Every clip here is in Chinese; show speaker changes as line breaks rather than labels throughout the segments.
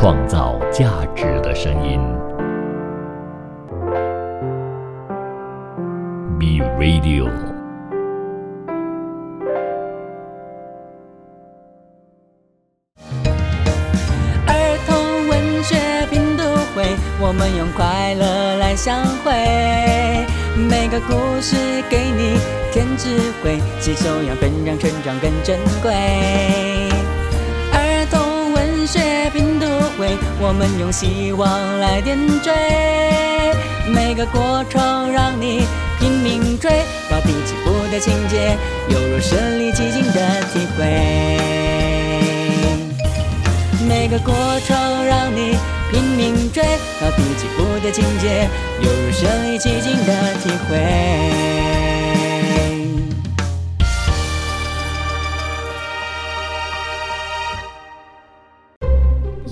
创造价值的声音。B Radio。
儿童文学品读会，我们用快乐来相会。每个故事给你添智慧，吸收养分让成长更珍贵。会，我们用希望来点缀。每个过程让你拼命追，高低起伏的情节，犹如身临其境的体会。每个过程让你拼命追，高低起伏的情节，犹如身临其境的体会。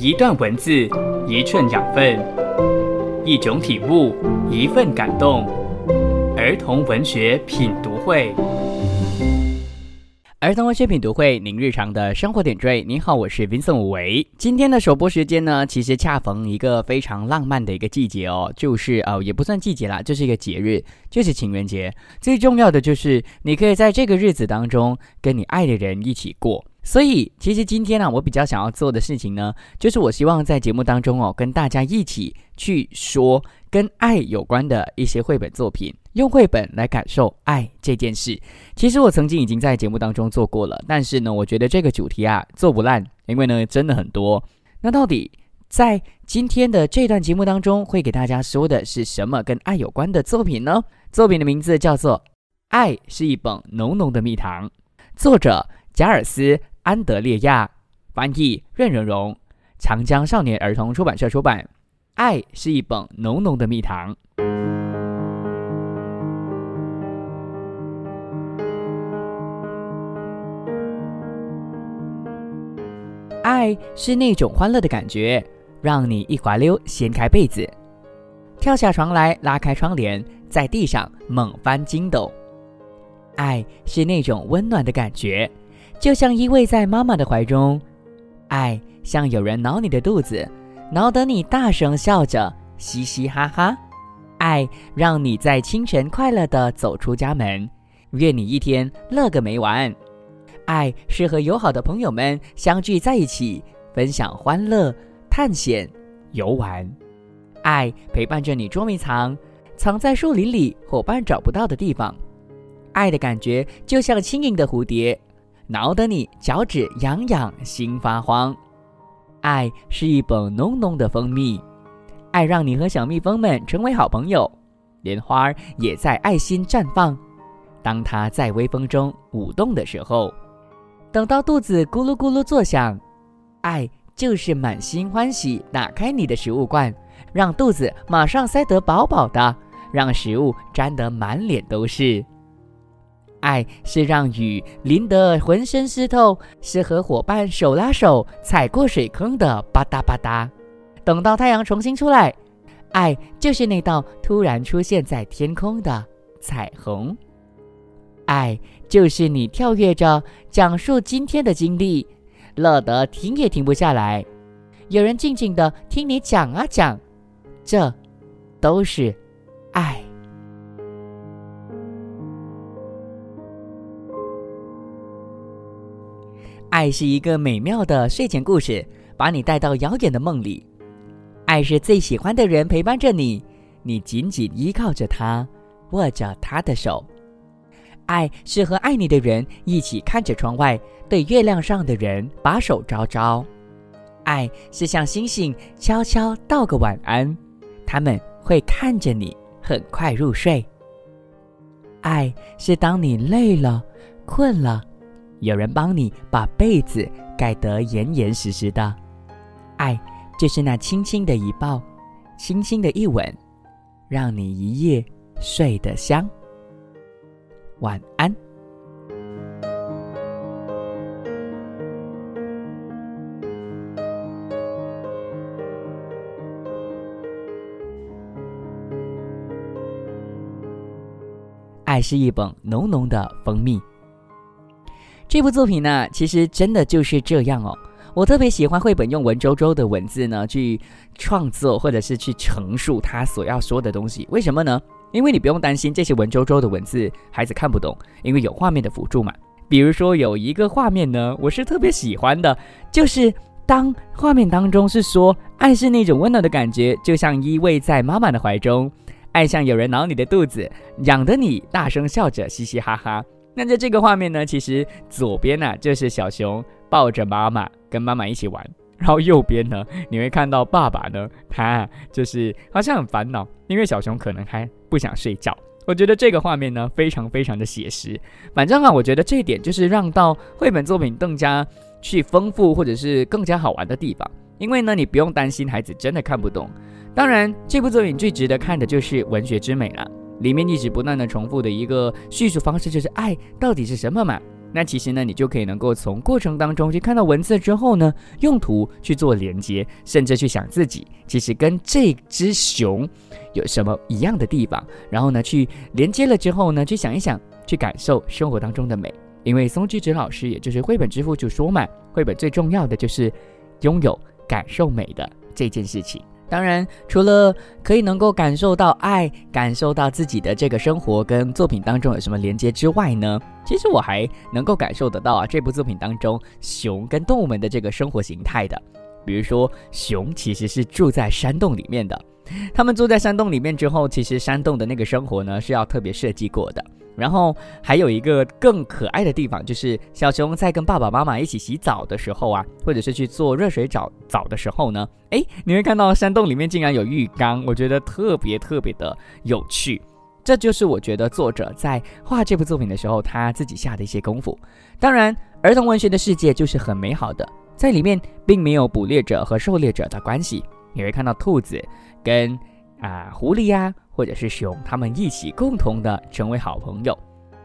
一段文字，一寸养分，一种体悟，一份感动。儿童文学品读会，儿童文学品读会，您日常的生活点缀。您好，我是 Vincent 武维。今天的首播时间呢，其实恰逢一个非常浪漫的一个季节哦，就是呃，也不算季节啦，就是一个节日，就是情人节。最重要的就是，你可以在这个日子当中，跟你爱的人一起过。所以，其实今天呢、我比较想要做的事情呢，就是我希望在节目当中哦，跟大家一起去说跟爱有关的一些绘本作品，用绘本来感受爱这件事。其实我曾经已经在节目当中做过了，但是呢，我觉得这个主题啊做不烂，因为呢真的很多。那到底在今天的这段节目当中，会给大家说的是什么跟爱有关的作品呢？作品的名字叫做《爱是一本浓浓的蜜糖》，作者贾尔斯·安德烈亚，翻译任荣荣，长江少年儿童出版社出版。《爱是一本浓浓的蜜糖》。爱是那种欢乐的感觉，让你一滑溜掀开被子，跳下床来拉开窗帘，在地上猛翻筋斗。爱是那种温暖的感觉，就像依偎在妈妈的怀中。爱像有人挠你的肚子，挠得你大声笑着，嘻嘻哈哈。爱让你在清晨快乐地走出家门，愿你一天乐个没完。爱是和友好的朋友们相聚在一起，分享欢乐、探险、游玩。爱陪伴着你捉迷藏，藏在树林里伙伴找不到的地方。爱的感觉就像轻盈的蝴蝶，挠得你脚趾痒痒，心发慌。爱是一本浓浓的蜂蜜，爱让你和小蜜蜂们成为好朋友，莲花也在爱心绽放。当它在微风中舞动的时候，等到肚子咕噜咕噜作响，爱就是满心欢喜打开你的食物罐，让肚子马上塞得饱饱的，让食物沾得满脸都是。爱是让雨淋得浑身湿透，是和伙伴手拉手踩过水坑的吧嗒吧嗒。等到太阳重新出来，爱就是那道突然出现在天空的彩虹。爱就是你跳跃着讲述今天的经历，乐得停也停不下来。有人静静的听你讲啊讲，这都是爱。爱是一个美妙的睡前故事，把你带到遥远的梦里。爱是最喜欢的人陪伴着你，你紧紧依靠着他，握着他的手。爱是和爱你的人一起看着窗外，对月亮上的人把手招招。爱是向星星悄悄道个晚安，他们会看着你很快入睡。爱是当你累了、困了。有人帮你把被子盖得严严实实的，爱就是那轻轻的一抱，轻轻的一吻，让你一夜睡得香。晚安。爱是一本浓浓的蜂蜜。这部作品呢，其实真的就是这样哦。我特别喜欢绘本用文绉绉的文字呢去创作或者是去陈述他所要说的东西。为什么呢？因为你不用担心这些文绉绉的文字孩子看不懂，因为有画面的辅助嘛。比如说有一个画面呢，我是特别喜欢的，就是当画面当中是说爱是那种温暖的感觉，就像依偎在妈妈的怀中，爱像有人挠你的肚子，痒得你大声笑着嘻嘻哈哈。那在这个画面呢，其实左边呢就是小熊抱着妈妈跟妈妈一起玩，然后右边呢你会看到爸爸呢，他就是好像很烦恼，因为小熊可能还不想睡觉。我觉得这个画面呢非常非常的写实。反正啊，我觉得这一点就是让到绘本作品更加去丰富或者是更加好玩的地方，因为呢你不用担心孩子真的看不懂。当然，这部作品最值得看的就是文学之美了。里面一直不断的重复的一个叙述方式就是爱到底是什么嘛？那其实呢，你就可以能够从过程当中去看到文字之后呢，用图去做连接，甚至去想自己其实跟这只熊有什么一样的地方，然后呢去连接了之后呢，去想一想，去感受生活当中的美。因为松居直老师也就是绘本之父就说嘛，绘本最重要的就是拥有感受美的这件事情。当然，除了可以能够感受到爱，感受到自己的这个生活跟作品当中有什么连接之外呢，其实我还能够感受得到啊，这部作品当中熊跟动物们的这个生活形态的。比如说，熊其实是住在山洞里面的，他们住在山洞里面之后，其实山洞的那个生活呢是要特别设计过的。然后还有一个更可爱的地方，就是小熊在跟爸爸妈妈一起洗澡的时候啊，或者是去做热水澡澡的时候呢，哎，你会看到山洞里面竟然有浴缸，我觉得特别特别的有趣。这就是我觉得作者在画这部作品的时候，他自己下的一些功夫。当然，儿童文学的世界就是很美好的，在里面并没有捕猎者和狩猎者的关系，你会看到兔子跟啊狐狸呀。或者是熊，他们一起共同的成为好朋友。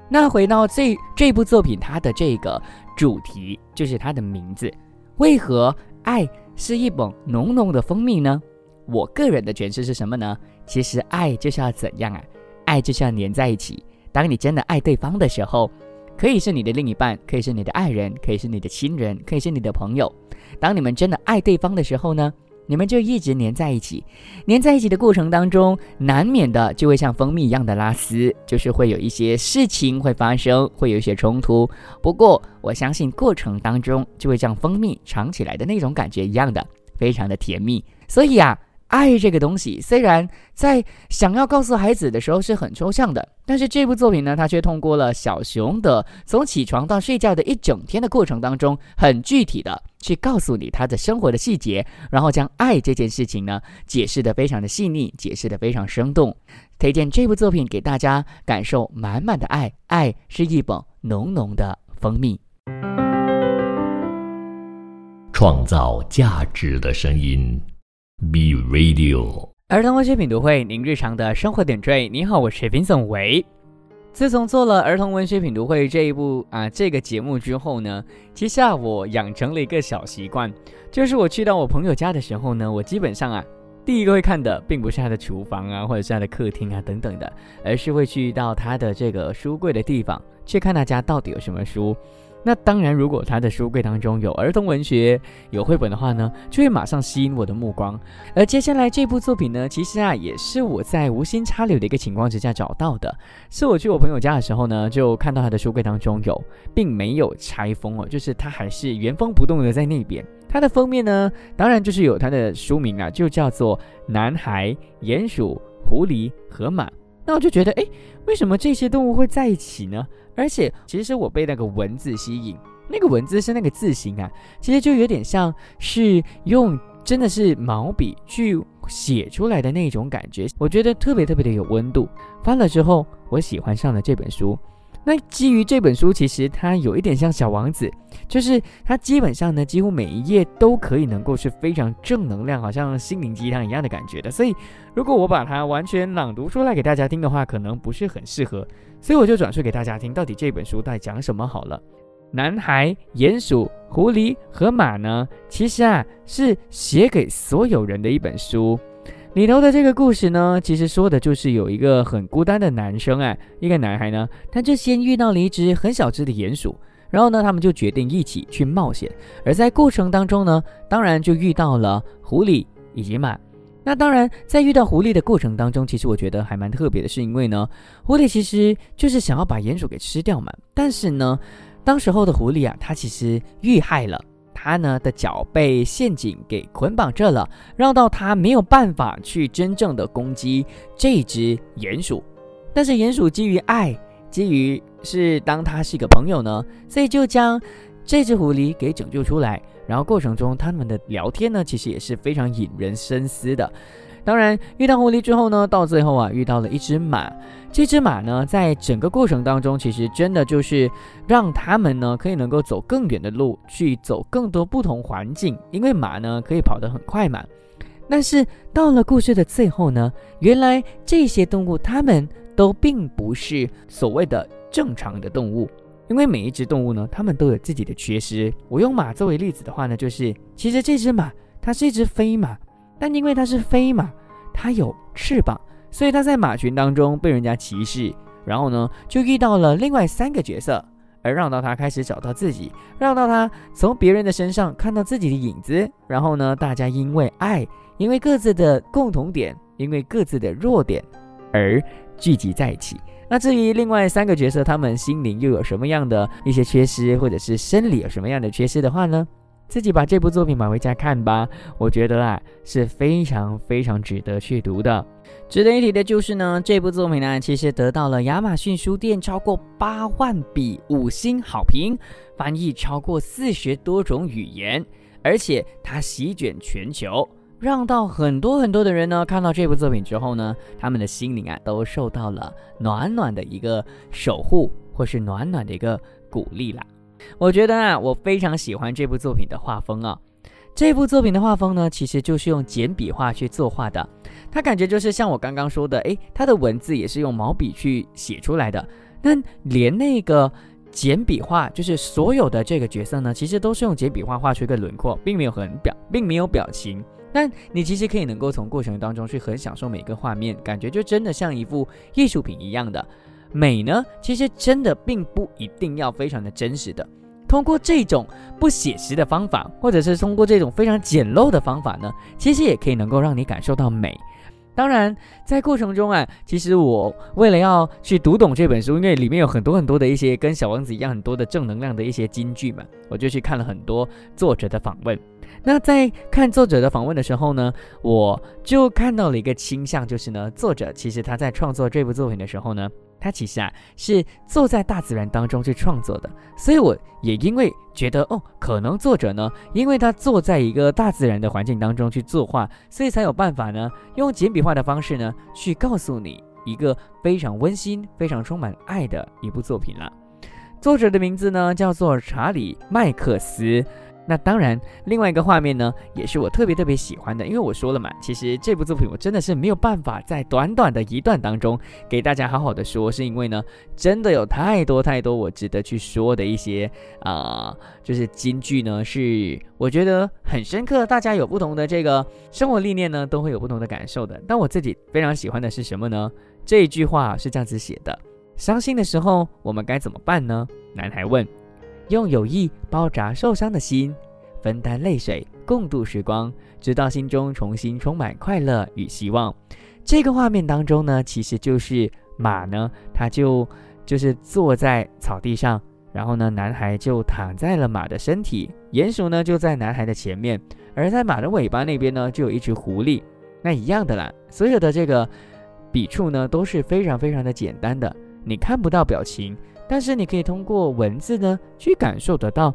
那回到这这部作品，它的这个主题就是它的名字。为何爱是一本浓浓的蜂蜜呢？我个人的诠释是什么呢？其实爱就是要怎样啊？爱就是要黏在一起。当你真的爱对方的时候，可以是你的另一半，可以是你的爱人，可以是你的亲人，可以是你的朋友。当你们真的爱对方的时候呢？你们就一直黏在一起，黏在一起的过程当中，难免的就会像蜂蜜一样的拉丝，就是会有一些事情会发生，会有一些冲突。不过我相信过程当中就会像蜂蜜尝起来的那种感觉一样的，非常的甜蜜。所以啊。爱这个东西，虽然在想要告诉孩子的时候是很抽象的，但是这部作品呢，它却通过了小熊的从起床到睡觉的一整天的过程当中，很具体的去告诉你他的生活的细节，然后将爱这件事情呢解释的非常的细腻，解释的非常生动。推荐这部作品给大家，感受满满的爱，爱是一本浓浓的蜂蜜，
创造价值的声音。B Radio
儿童文学品读会，您日常的生活点缀。你好，我是 Vincent 维。自从做了儿童文学品读会这一部啊这个节目之后呢，其实啊我养成了一个小习惯，就是我去到我朋友家的时候呢，我基本上啊第一个会看的并不是他的厨房啊，或者是他的客厅啊等等的，而是会去到他的这个书柜的地方去看他家到底有什么书。那当然，如果他的书柜当中有儿童文学、有绘本的话呢，就会马上吸引我的目光。而接下来这部作品呢，其实啊，也是我在无心插柳的一个情况之下找到的。是我去我朋友家的时候呢，就看到他的书柜当中有，并没有拆封哦，就是它还是原封不动的在那边。它的封面呢，当然就是有它的书名啊，就叫做《男孩、鼹鼠、狐狸和马》。那我就觉得，哎，为什么这些动物会在一起呢？而且，其实我被那个文字吸引，那个文字是那个字形啊，其实就有点像是用真的是毛笔去写出来的那种感觉，我觉得特别特别的有温度。翻了之后，我喜欢上了这本书。那基于这本书，其实它有一点像小王子，就是它基本上呢，几乎每一页都可以能够是非常正能量，好像心灵鸡汤一样的感觉的。所以，如果我把它完全朗读出来给大家听的话，可能不是很适合。所以我就转述给大家听，到底这本书在讲什么好了。男孩、鼹鼠、狐狸和马呢，其实啊是写给所有人的一本书。里头的这个故事呢，其实说的就是有一个很孤单的男生啊，一个男孩呢，他就先遇到了一只很小只的鼹鼠，然后呢，他们就决定一起去冒险。而在过程当中呢，当然就遇到了狐狸以及马。那当然，在遇到狐狸的过程当中，其实我觉得还蛮特别的，是因为呢，狐狸其实就是想要把鼹鼠给吃掉嘛。但是呢，当时候的狐狸啊，它其实遇害了，他呢的脚被陷阱给捆绑着了，让到他没有办法去真正的攻击这只鼹鼠。但是鼹鼠基于爱，基于是当他是一个朋友呢，所以就将这只狐狸给拯救出来。然后过程中，他们的聊天呢，其实也是非常引人深思的。当然，遇到狐狸之后呢，到最后啊，遇到了一只马。这只马呢，在整个过程当中，其实真的就是让他们呢，可以能够走更远的路，去走更多不同环境。因为马呢，可以跑得很快嘛。但是到了故事的最后呢，原来这些动物它们都并不是所谓的正常的动物。因为每一只动物呢，它们都有自己的缺失。我用马作为例子的话呢，就是其实这只马它是一只飞马，但因为它是飞马，它有翅膀，所以它在马群当中被人家歧视。然后呢，就遇到了另外三个角色，而让到他开始找到自己，让到他从别人的身上看到自己的影子。然后呢，大家因为爱，因为各自的共同点，因为各自的弱点而聚集在一起。那至于另外三个角色，他们心灵又有什么样的一些缺失，或者是生理有什么样的缺失的话呢？自己把这部作品买回家看吧。我觉得啊是非常非常值得去读的。值得一提的就是呢，这部作品呢其实得到了亚马逊书店超过八万笔五星好评，翻译超过四十多种语言，而且它席卷全球。让到很多很多的人呢，看到这部作品之后呢，他们的心灵啊都受到了暖暖的一个守护，或是暖暖的一个鼓励啦。我觉得啊，我非常喜欢这部作品的画风啊。这部作品的画风呢，其实就是用简笔画去作画的，它感觉就是像我刚刚说的，诶，它的文字也是用毛笔去写出来的。那连那个简笔画，就是所有的这个角色呢，其实都是用简笔画画出一个轮廓，并没有很表，并没有表情。但你其实可以能够从过程当中去很享受每个画面，感觉就真的像一幅艺术品一样的美呢。其实真的并不一定要非常的真实的，通过这种不写实的方法，或者是通过这种非常简陋的方法呢，其实也可以能够让你感受到美。当然，在过程中啊，其实我为了要去读懂这本书，因为里面有很多很多的一些跟小王子一样很多的正能量的一些金句嘛，我就去看了很多作者的访问。那在看作者的访问的时候呢，我就看到了一个倾向，就是呢，作者其实他在创作这部作品的时候呢，他其实啊是坐在大自然当中去创作的，所以我也因为觉得哦，可能作者呢，因为他坐在一个大自然的环境当中去作画，所以才有办法呢，用简笔画的方式呢，去告诉你一个非常温馨、非常充满爱的一部作品了。作者的名字呢，叫做查理麦克斯。那当然，另外一个画面呢，也是我特别特别喜欢的，因为我说了嘛，其实这部作品我真的是没有办法在短短的一段当中给大家好好的说，是因为呢，真的有太多太多我值得去说的一些啊，就是金句呢，是我觉得很深刻，大家有不同的这个生活历练呢，都会有不同的感受的。但我自己非常喜欢的是什么呢？这一句话是这样子写的：伤心的时候我们该怎么办呢？男孩问。用友谊包扎受伤的心，分担泪水，共度时光，直到心中重新充满快乐与希望。这个画面当中呢，其实就是马呢，它就就是坐在草地上，然后呢，男孩就躺在了马的身体，鼹鼠呢就在男孩的前面，而在马的尾巴那边呢，就有一只狐狸。那一样的啦，所有的这个笔触呢都是非常非常的简单的，你看不到表情。但是你可以通过文字呢，去感受得到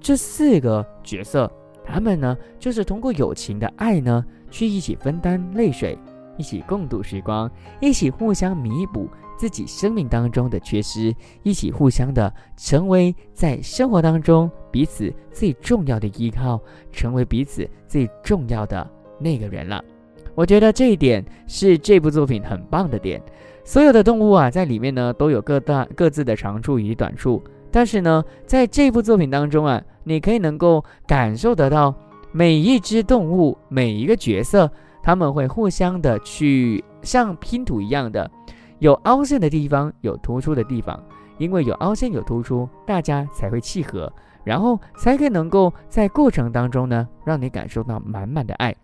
这四个角色，他们呢就是通过友情的爱呢，去一起分担泪水，一起共度时光，一起互相弥补自己生命当中的缺失，一起互相的成为在生活当中彼此最重要的依靠，成为彼此最重要的那个人了。我觉得这一点是这部作品很棒的点。所有的动物啊，在里面呢都有各大各自的长处与短处，但是呢，在这部作品当中啊，你可以能够感受得到每一只动物、每一个角色，他们会互相的去像拼图一样的，有凹陷的地方，有突出的地方，因为有凹陷有突出，大家才会契合，然后才可以能够在过程当中呢，让你感受到满满的爱。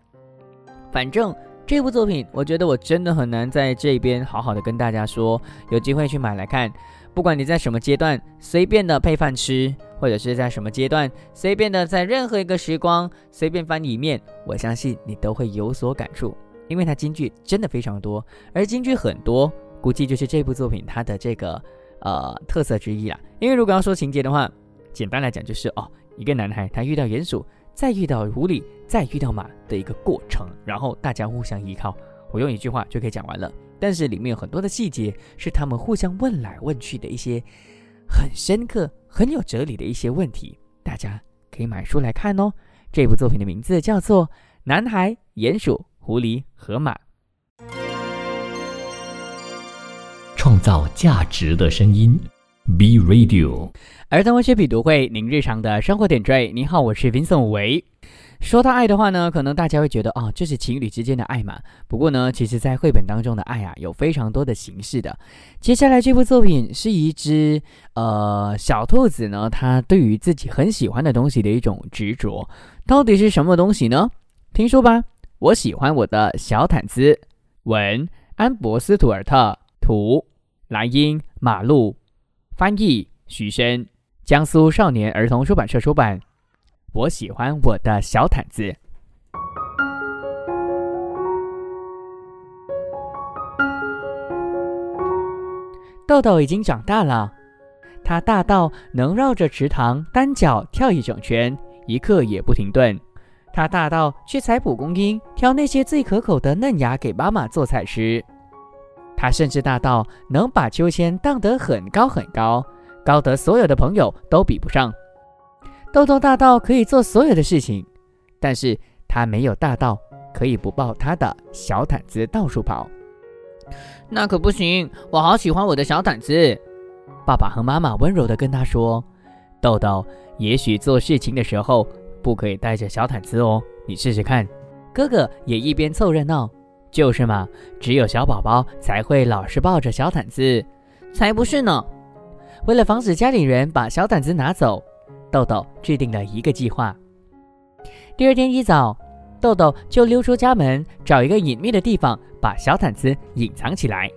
反正这部作品，我觉得我真的很难在这边好好的跟大家说，有机会去买来看。不管你在什么阶段，随便的配饭吃，或者是在什么阶段，随便的在任何一个时光，随便翻一面，我相信你都会有所感触，因为它京剧真的非常多，而京剧很多，估计就是这部作品它的这个呃特色之一啦。因为如果要说情节的话，简单来讲就是哦，一个男孩他遇到鼹鼠，再遇到狐狸，再遇到马的一个过程，然后大家互相依靠，我用一句话就可以讲完了。但是里面有很多的细节，是他们互相问来问去的一些很深刻、很有哲理的一些问题，大家可以买书来看哦。这部作品的名字叫做《男孩、鼹鼠、狐狸和马》，
创造价值的声音，B Radio。
儿童文学品读会，您日常的生活点缀。您好，我是 Vincent 维。说到爱的话呢，可能大家会觉得哦，这是情侣之间的爱嘛。不过呢，其实，在绘本当中的爱啊，有非常多的形式的。接下来这部作品是一只呃小兔子呢，它对于自己很喜欢的东西的一种执着，到底是什么东西呢？听说吧，我喜欢我的小毯子。文安博斯图尔特，图莱茵马路，翻译徐生，江苏少年儿童出版社出版。我喜欢我的小毯子。豆豆已经长大了，他大到能绕着池塘单脚跳一整圈，一刻也不停顿。他大到去采蒲公英，挑那些最可口的嫩芽给妈妈做菜吃。他甚至大到能把秋千荡得很高很高，高得所有的朋友都比不上。豆豆大到可以做所有的事情，但是他没有大到可以不抱他的小毯子到处跑。那可不行，我好喜欢我的小毯子。爸爸和妈妈温柔地跟他说：“豆豆，也许做事情的时候不可以带着小毯子哦，你试试看。”哥哥也一边凑热闹：“就是嘛，只有小宝宝才会老是抱着小毯子。”才不是呢！为了防止家里人把小毯子拿走。豆豆制定了一个计划。第二天一早，豆豆就溜出家门，找一个隐秘的地方，把小毯子隐藏起来。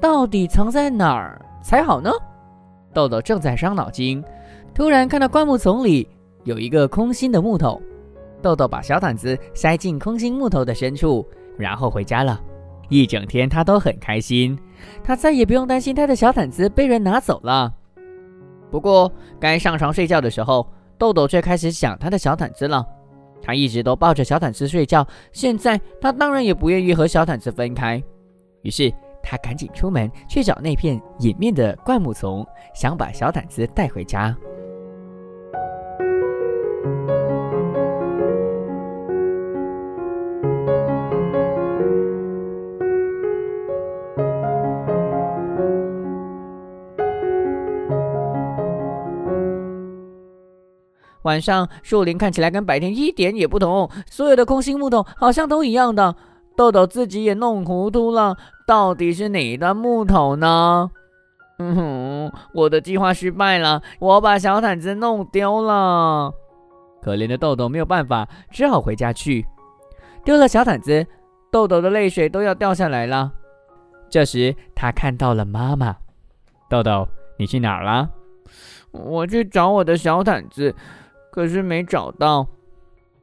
到底藏在哪儿才好呢？豆豆正在伤脑筋，突然看到灌木丛里有一个空心的木头。豆豆把小毯子塞进空心木头的深处，然后回家了。一整天他都很开心，他再也不用担心他的小毯子被人拿走了。不过，该上床睡觉的时候，豆豆却开始想他的小毯子了。他一直都抱着小毯子睡觉，现在他当然也不愿意和小毯子分开。于是，他赶紧出门去找那片隐秘的灌木丛，想把小毯子带回家。晚上，树林看起来跟白天一点也不同，所有的空心木头好像都一样的。豆豆自己也弄糊涂了，到底是哪一段木头呢？嗯哼，我的计划失败了，我把小毯子弄丢了。可怜的豆豆没有办法，只好回家去。丢了小毯子，豆豆的泪水都要掉下来了。这时，他看到了妈妈。豆豆，你去哪儿了？我去找我的小毯子。可是没找到，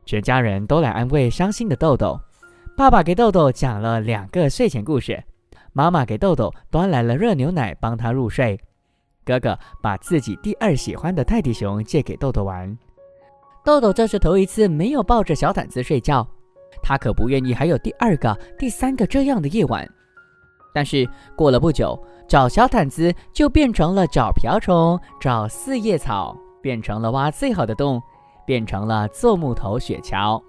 全家人都来安慰伤心的豆豆。爸爸给豆豆讲了两个睡前故事，妈妈给豆豆端来了热牛奶帮他入睡。哥哥把自己第二喜欢的泰迪熊借给豆豆玩。豆豆这是头一次没有抱着小毯子睡觉，他可不愿意还有第二个、第三个这样的夜晚。但是过了不久，找小毯子就变成了找瓢虫、找四叶草。变成了挖最好的洞，变成了做木头雪橇。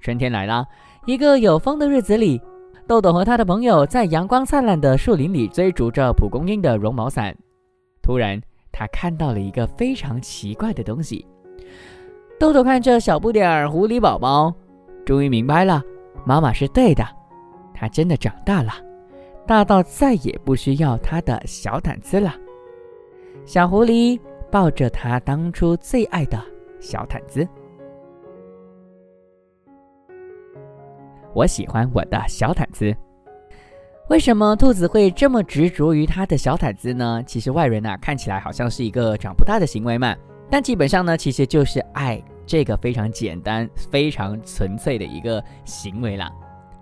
春天来了，一个有风的日子里，豆豆和他的朋友在阳光灿烂的树林里追逐着蒲公英的绒毛伞。突然，他看到了一个非常奇怪的东西。豆豆看着小不点儿狐狸宝宝，终于明白了，妈妈是对的，他真的长大了，大到再也不需要他的小毯子了。小狐狸抱着他当初最爱的小毯子。我喜欢我的小毯子。为什么兔子会这么执着于它的小毯子呢？其实外人啊看起来好像是一个长不大的行为嘛，但基本上呢，其实就是爱这个非常简单、非常纯粹的一个行为啦。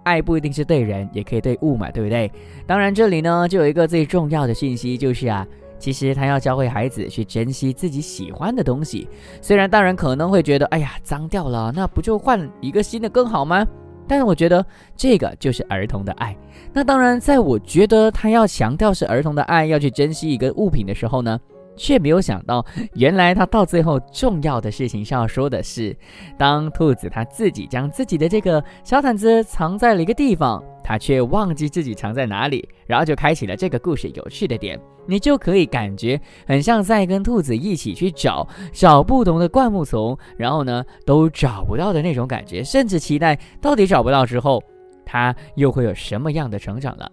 爱不一定是对人，也可以对物嘛，对不对？当然，这里呢就有一个最重要的信息，就是啊，其实他要教会孩子去珍惜自己喜欢的东西。虽然大人可能会觉得，哎呀，脏掉了，那不就换一个新的更好吗？但是我觉得这个就是儿童的爱。那当然，在我觉得他要强调是儿童的爱，要去珍惜一个物品的时候呢，却没有想到，原来他到最后重要的事情是要说的是，当兔子他自己将自己的这个小毯子藏在了一个地方。他却忘记自己藏在哪里，然后就开启了这个故事有趣的点。你就可以感觉很像在跟兔子一起去找找不同的灌木丛，然后呢都找不到的那种感觉，甚至期待到底找不到之后，它又会有什么样的成长了。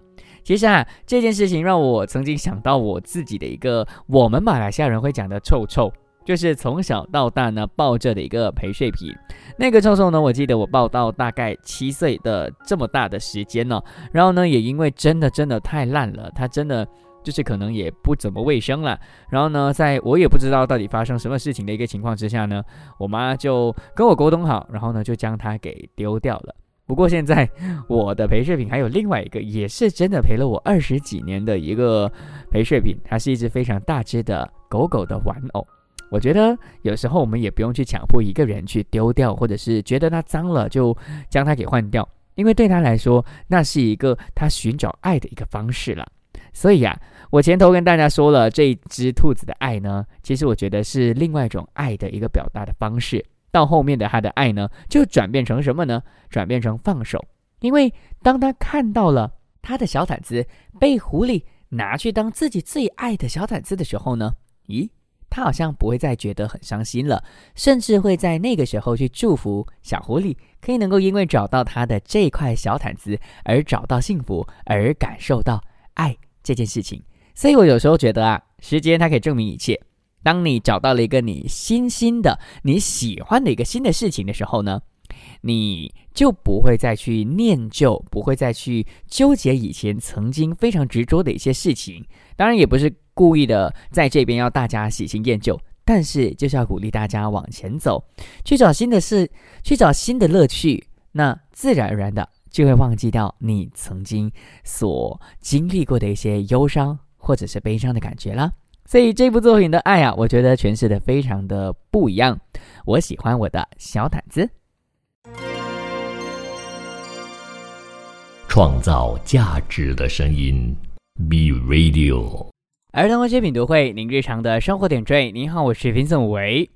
其实啊，这件事情让我曾经想到我自己的一个我们马来西亚人会讲的臭臭。就是从小到大呢抱着的一个陪睡皮，那个臭臭呢，我记得我抱到大概七岁的这么大的时间呢，然后呢也因为真的真的太烂了，它真的就是可能也不怎么卫生了，然后呢在我也不知道到底发生什么事情的一个情况之下呢，我妈就跟我沟通好，然后呢就将它给丢掉了。不过现在我的陪睡品还有另外一个，也是真的陪了我二十几年的一个陪睡品，它是一只非常大只的狗狗的玩偶。我觉得有时候我们也不用去强迫一个人去丢掉，或者是觉得它脏了就将它给换掉，因为对他来说，那是一个他寻找爱的一个方式了。所以啊，我前头跟大家说了，这只兔子的爱呢，其实我觉得是另外一种爱的一个表达的方式。到后面的他的爱呢，就转变成什么呢？转变成放手，因为当他看到了他的小毯子被狐狸拿去当自己最爱的小毯子的时候呢，咦？他好像不会再觉得很伤心了，甚至会在那个时候去祝福小狐狸，可以能够因为找到他的这块小毯子而找到幸福，而感受到爱这件事情。所以我有时候觉得啊，时间它可以证明一切。当你找到了一个你新新的、你喜欢的一个新的事情的时候呢，你就不会再去念旧，不会再去纠结以前曾经非常执着的一些事情。当然，也不是。故意的在这边要大家喜新厌旧，但是就是要鼓励大家往前走，去找新的事，去找新的乐趣，那自然而然的就会忘记掉你曾经所经历过的一些忧伤或者是悲伤的感觉了。所以这部作品的爱啊，我觉得诠释的非常的不一样。我喜欢我的小毯子，
创造价值的声音，B Radio。
儿童文学品读会，您日常的生活点缀。您好，我是平总维。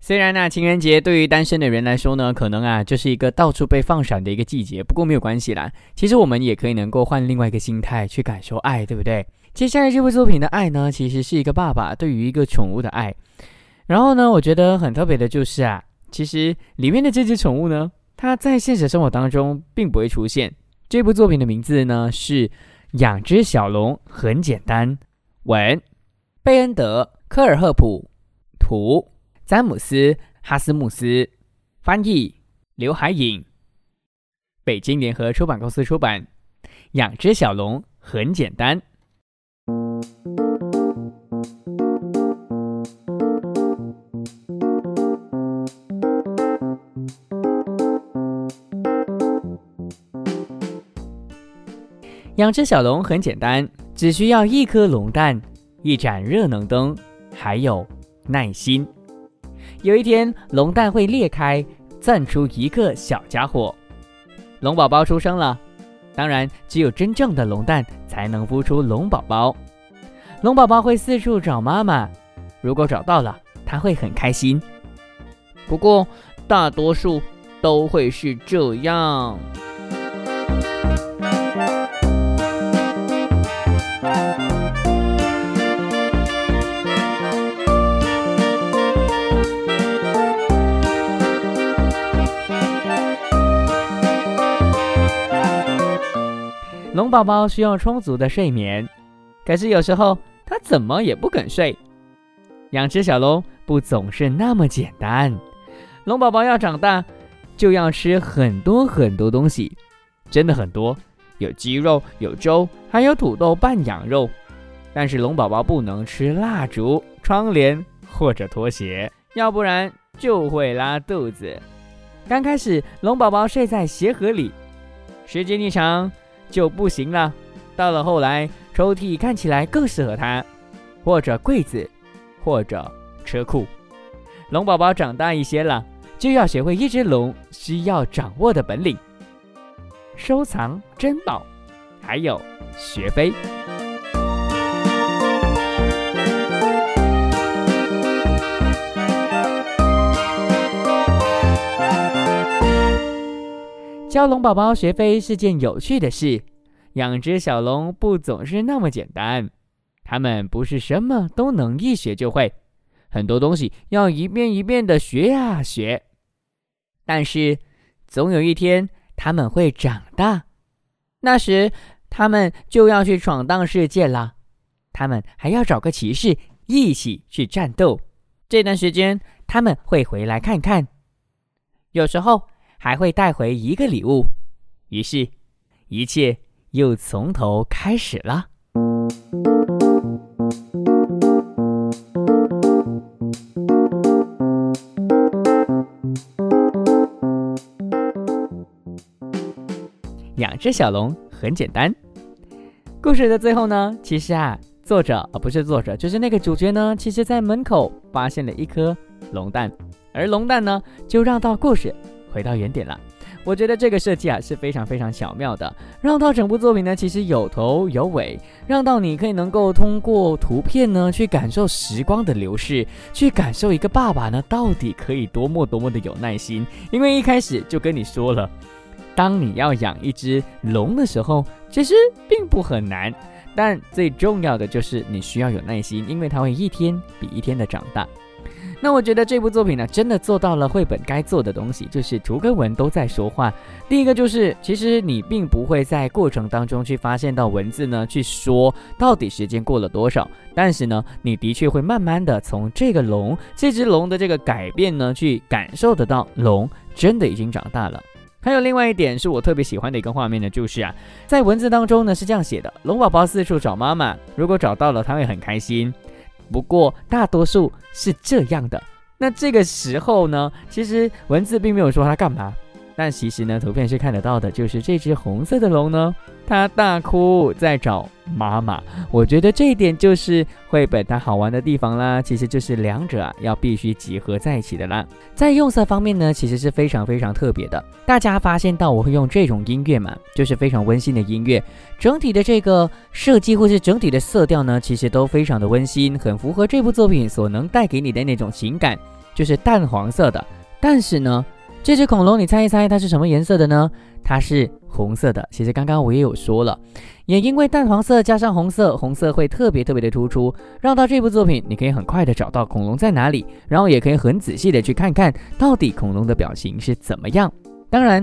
虽然呢，情人节对于单身的人来说呢，可能啊就是一个到处被放闪的一个季节。不过没有关系啦，其实我们也可以能够换另外一个心态去感受爱，对不对？接下来这部作品的爱呢，其实是一个爸爸对于一个宠物的爱。然后呢，我觉得很特别的就是啊，其实里面的这只宠物呢，它在现实生活当中并不会出现。这部作品的名字呢是《养只小龙很简单》。文：贝恩德·科尔赫普，图：詹姆斯·哈斯穆斯，翻译：刘海颖，北京联合出版公司出版。养只小龙很简单。养只小龙很简单。只需要一颗龙蛋，一盏热能灯，还有耐心。有一天，龙蛋会裂开，钻出一个小家伙。龙宝宝出生了。当然，只有真正的龙蛋才能孵出龙宝宝。龙宝宝会四处找妈妈，如果找到了，他会很开心。不过，大多数都会是这样。龙宝宝需要充足的睡眠，可是有时候他怎么也不肯睡。养只小龙不总是那么简单。龙宝宝要长大，就要吃很多很多东西，真的很多，有鸡肉，有粥，还有土豆拌羊肉。但是龙宝宝不能吃蜡烛、窗帘或者拖鞋，要不然就会拉肚子。刚开始，龙宝宝睡在鞋盒里，时间一长就不行了。到了后来，抽屉看起来更适合他，或者柜子，或者车库。龙宝宝长大一些了，就要学会一只龙需要掌握的本领：收藏珍宝，还有学飞。教龙宝宝学飞是件有趣的事，养只小龙不总是那么简单，他们不是什么都能一学就会，很多东西要一遍一遍的学啊学。但是总有一天他们会长大，那时他们就要去闯荡世界了，他们还要找个骑士一起去战斗。这段时间他们会回来看看，有时候。还会带回一个礼物，于是，一切又从头开始了。养只小龙很简单。故事的最后呢，其实啊，作者而不是作者，就是那个主角呢，其实在门口发现了一颗龙蛋，而龙蛋呢，就让到故事。回到原点了，我觉得这个设计啊是非常非常巧妙的，让到整部作品呢其实有头有尾，让到你可以能够通过图片呢去感受时光的流逝，去感受一个爸爸呢到底可以多么多么的有耐心。因为一开始就跟你说了，当你要养一只龙的时候，其实并不很难，但最重要的就是你需要有耐心，因为它会一天比一天的长大。那我觉得这部作品呢，真的做到了绘本该做的东西，就是图跟文都在说话。第一个就是，其实你并不会在过程当中去发现到文字呢，去说到底时间过了多少。但是呢，你的确会慢慢的从这个龙，这只龙的这个改变呢，去感受得到龙真的已经长大了。还有另外一点是我特别喜欢的一个画面呢，就是啊，在文字当中呢是这样写的：龙宝宝四处找妈妈，如果找到了，他会很开心。不过大多数是这样的，那这个时候呢，其实文字并没有说他干嘛。但其实呢，图片是看得到的，就是这只红色的龙呢，它大哭在找妈妈。我觉得这一点就是绘本它好玩的地方啦。其实就是两者啊要必须结合在一起的啦。在用色方面呢，其实是非常非常特别的。大家发现到我会用这种音乐嘛，就是非常温馨的音乐。整体的这个设计或是整体的色调呢，其实都非常的温馨，很符合这部作品所能带给你的那种情感，就是淡黄色的。但是呢。这只恐龙，你猜一猜它是什么颜色的呢？它是红色的。其实刚刚我也有说了，也因为淡黄色加上红色，红色会特别特别的突出，绕到这部作品你可以很快的找到恐龙在哪里，然后也可以很仔细的去看看到底恐龙的表情是怎么样。当然，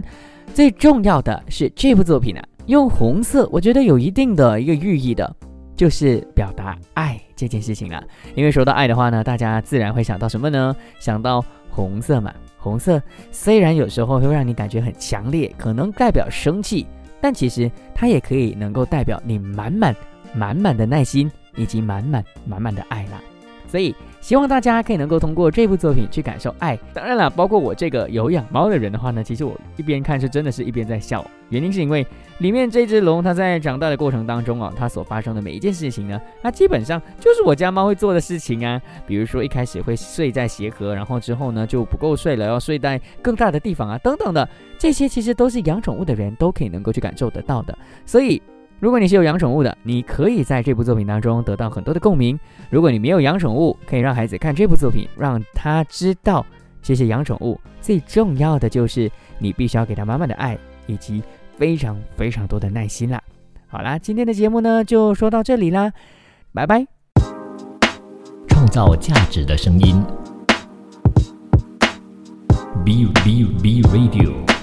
最重要的是这部作品呢，用红色，我觉得有一定的一个寓意的，就是表达爱这件事情了。因为说到爱的话呢，大家自然会想到什么呢？想到红色嘛。红色虽然有时候会让你感觉很强烈，可能代表生气，但其实它也可以能够代表你满满满满的耐心以及满满满满的爱啦。所以。希望大家可以能够通过这部作品去感受爱。当然了，包括我这个有养猫的人的话呢，其实我一边看是真的是一边在笑。原因是因为里面这只龙它在长大的过程当中啊，它所发生的每一件事情呢，它基本上就是我家猫会做的事情啊。比如说一开始会睡在鞋盒，然后之后呢就不够睡了，要睡在更大的地方啊，等等的这些，其实都是养宠物的人都可以能够去感受得到的。所以。如果你是有养宠物的，你可以在这部作品当中得到很多的共鸣。如果你没有养宠物，可以让孩子看这部作品，让他知道这些养宠物最重要的就是你必须要给他满满的爱以及非常非常多的耐心啦。好啦，今天的节目呢就说到这里啦，拜拜。
创造价值的声音，B B B Radio。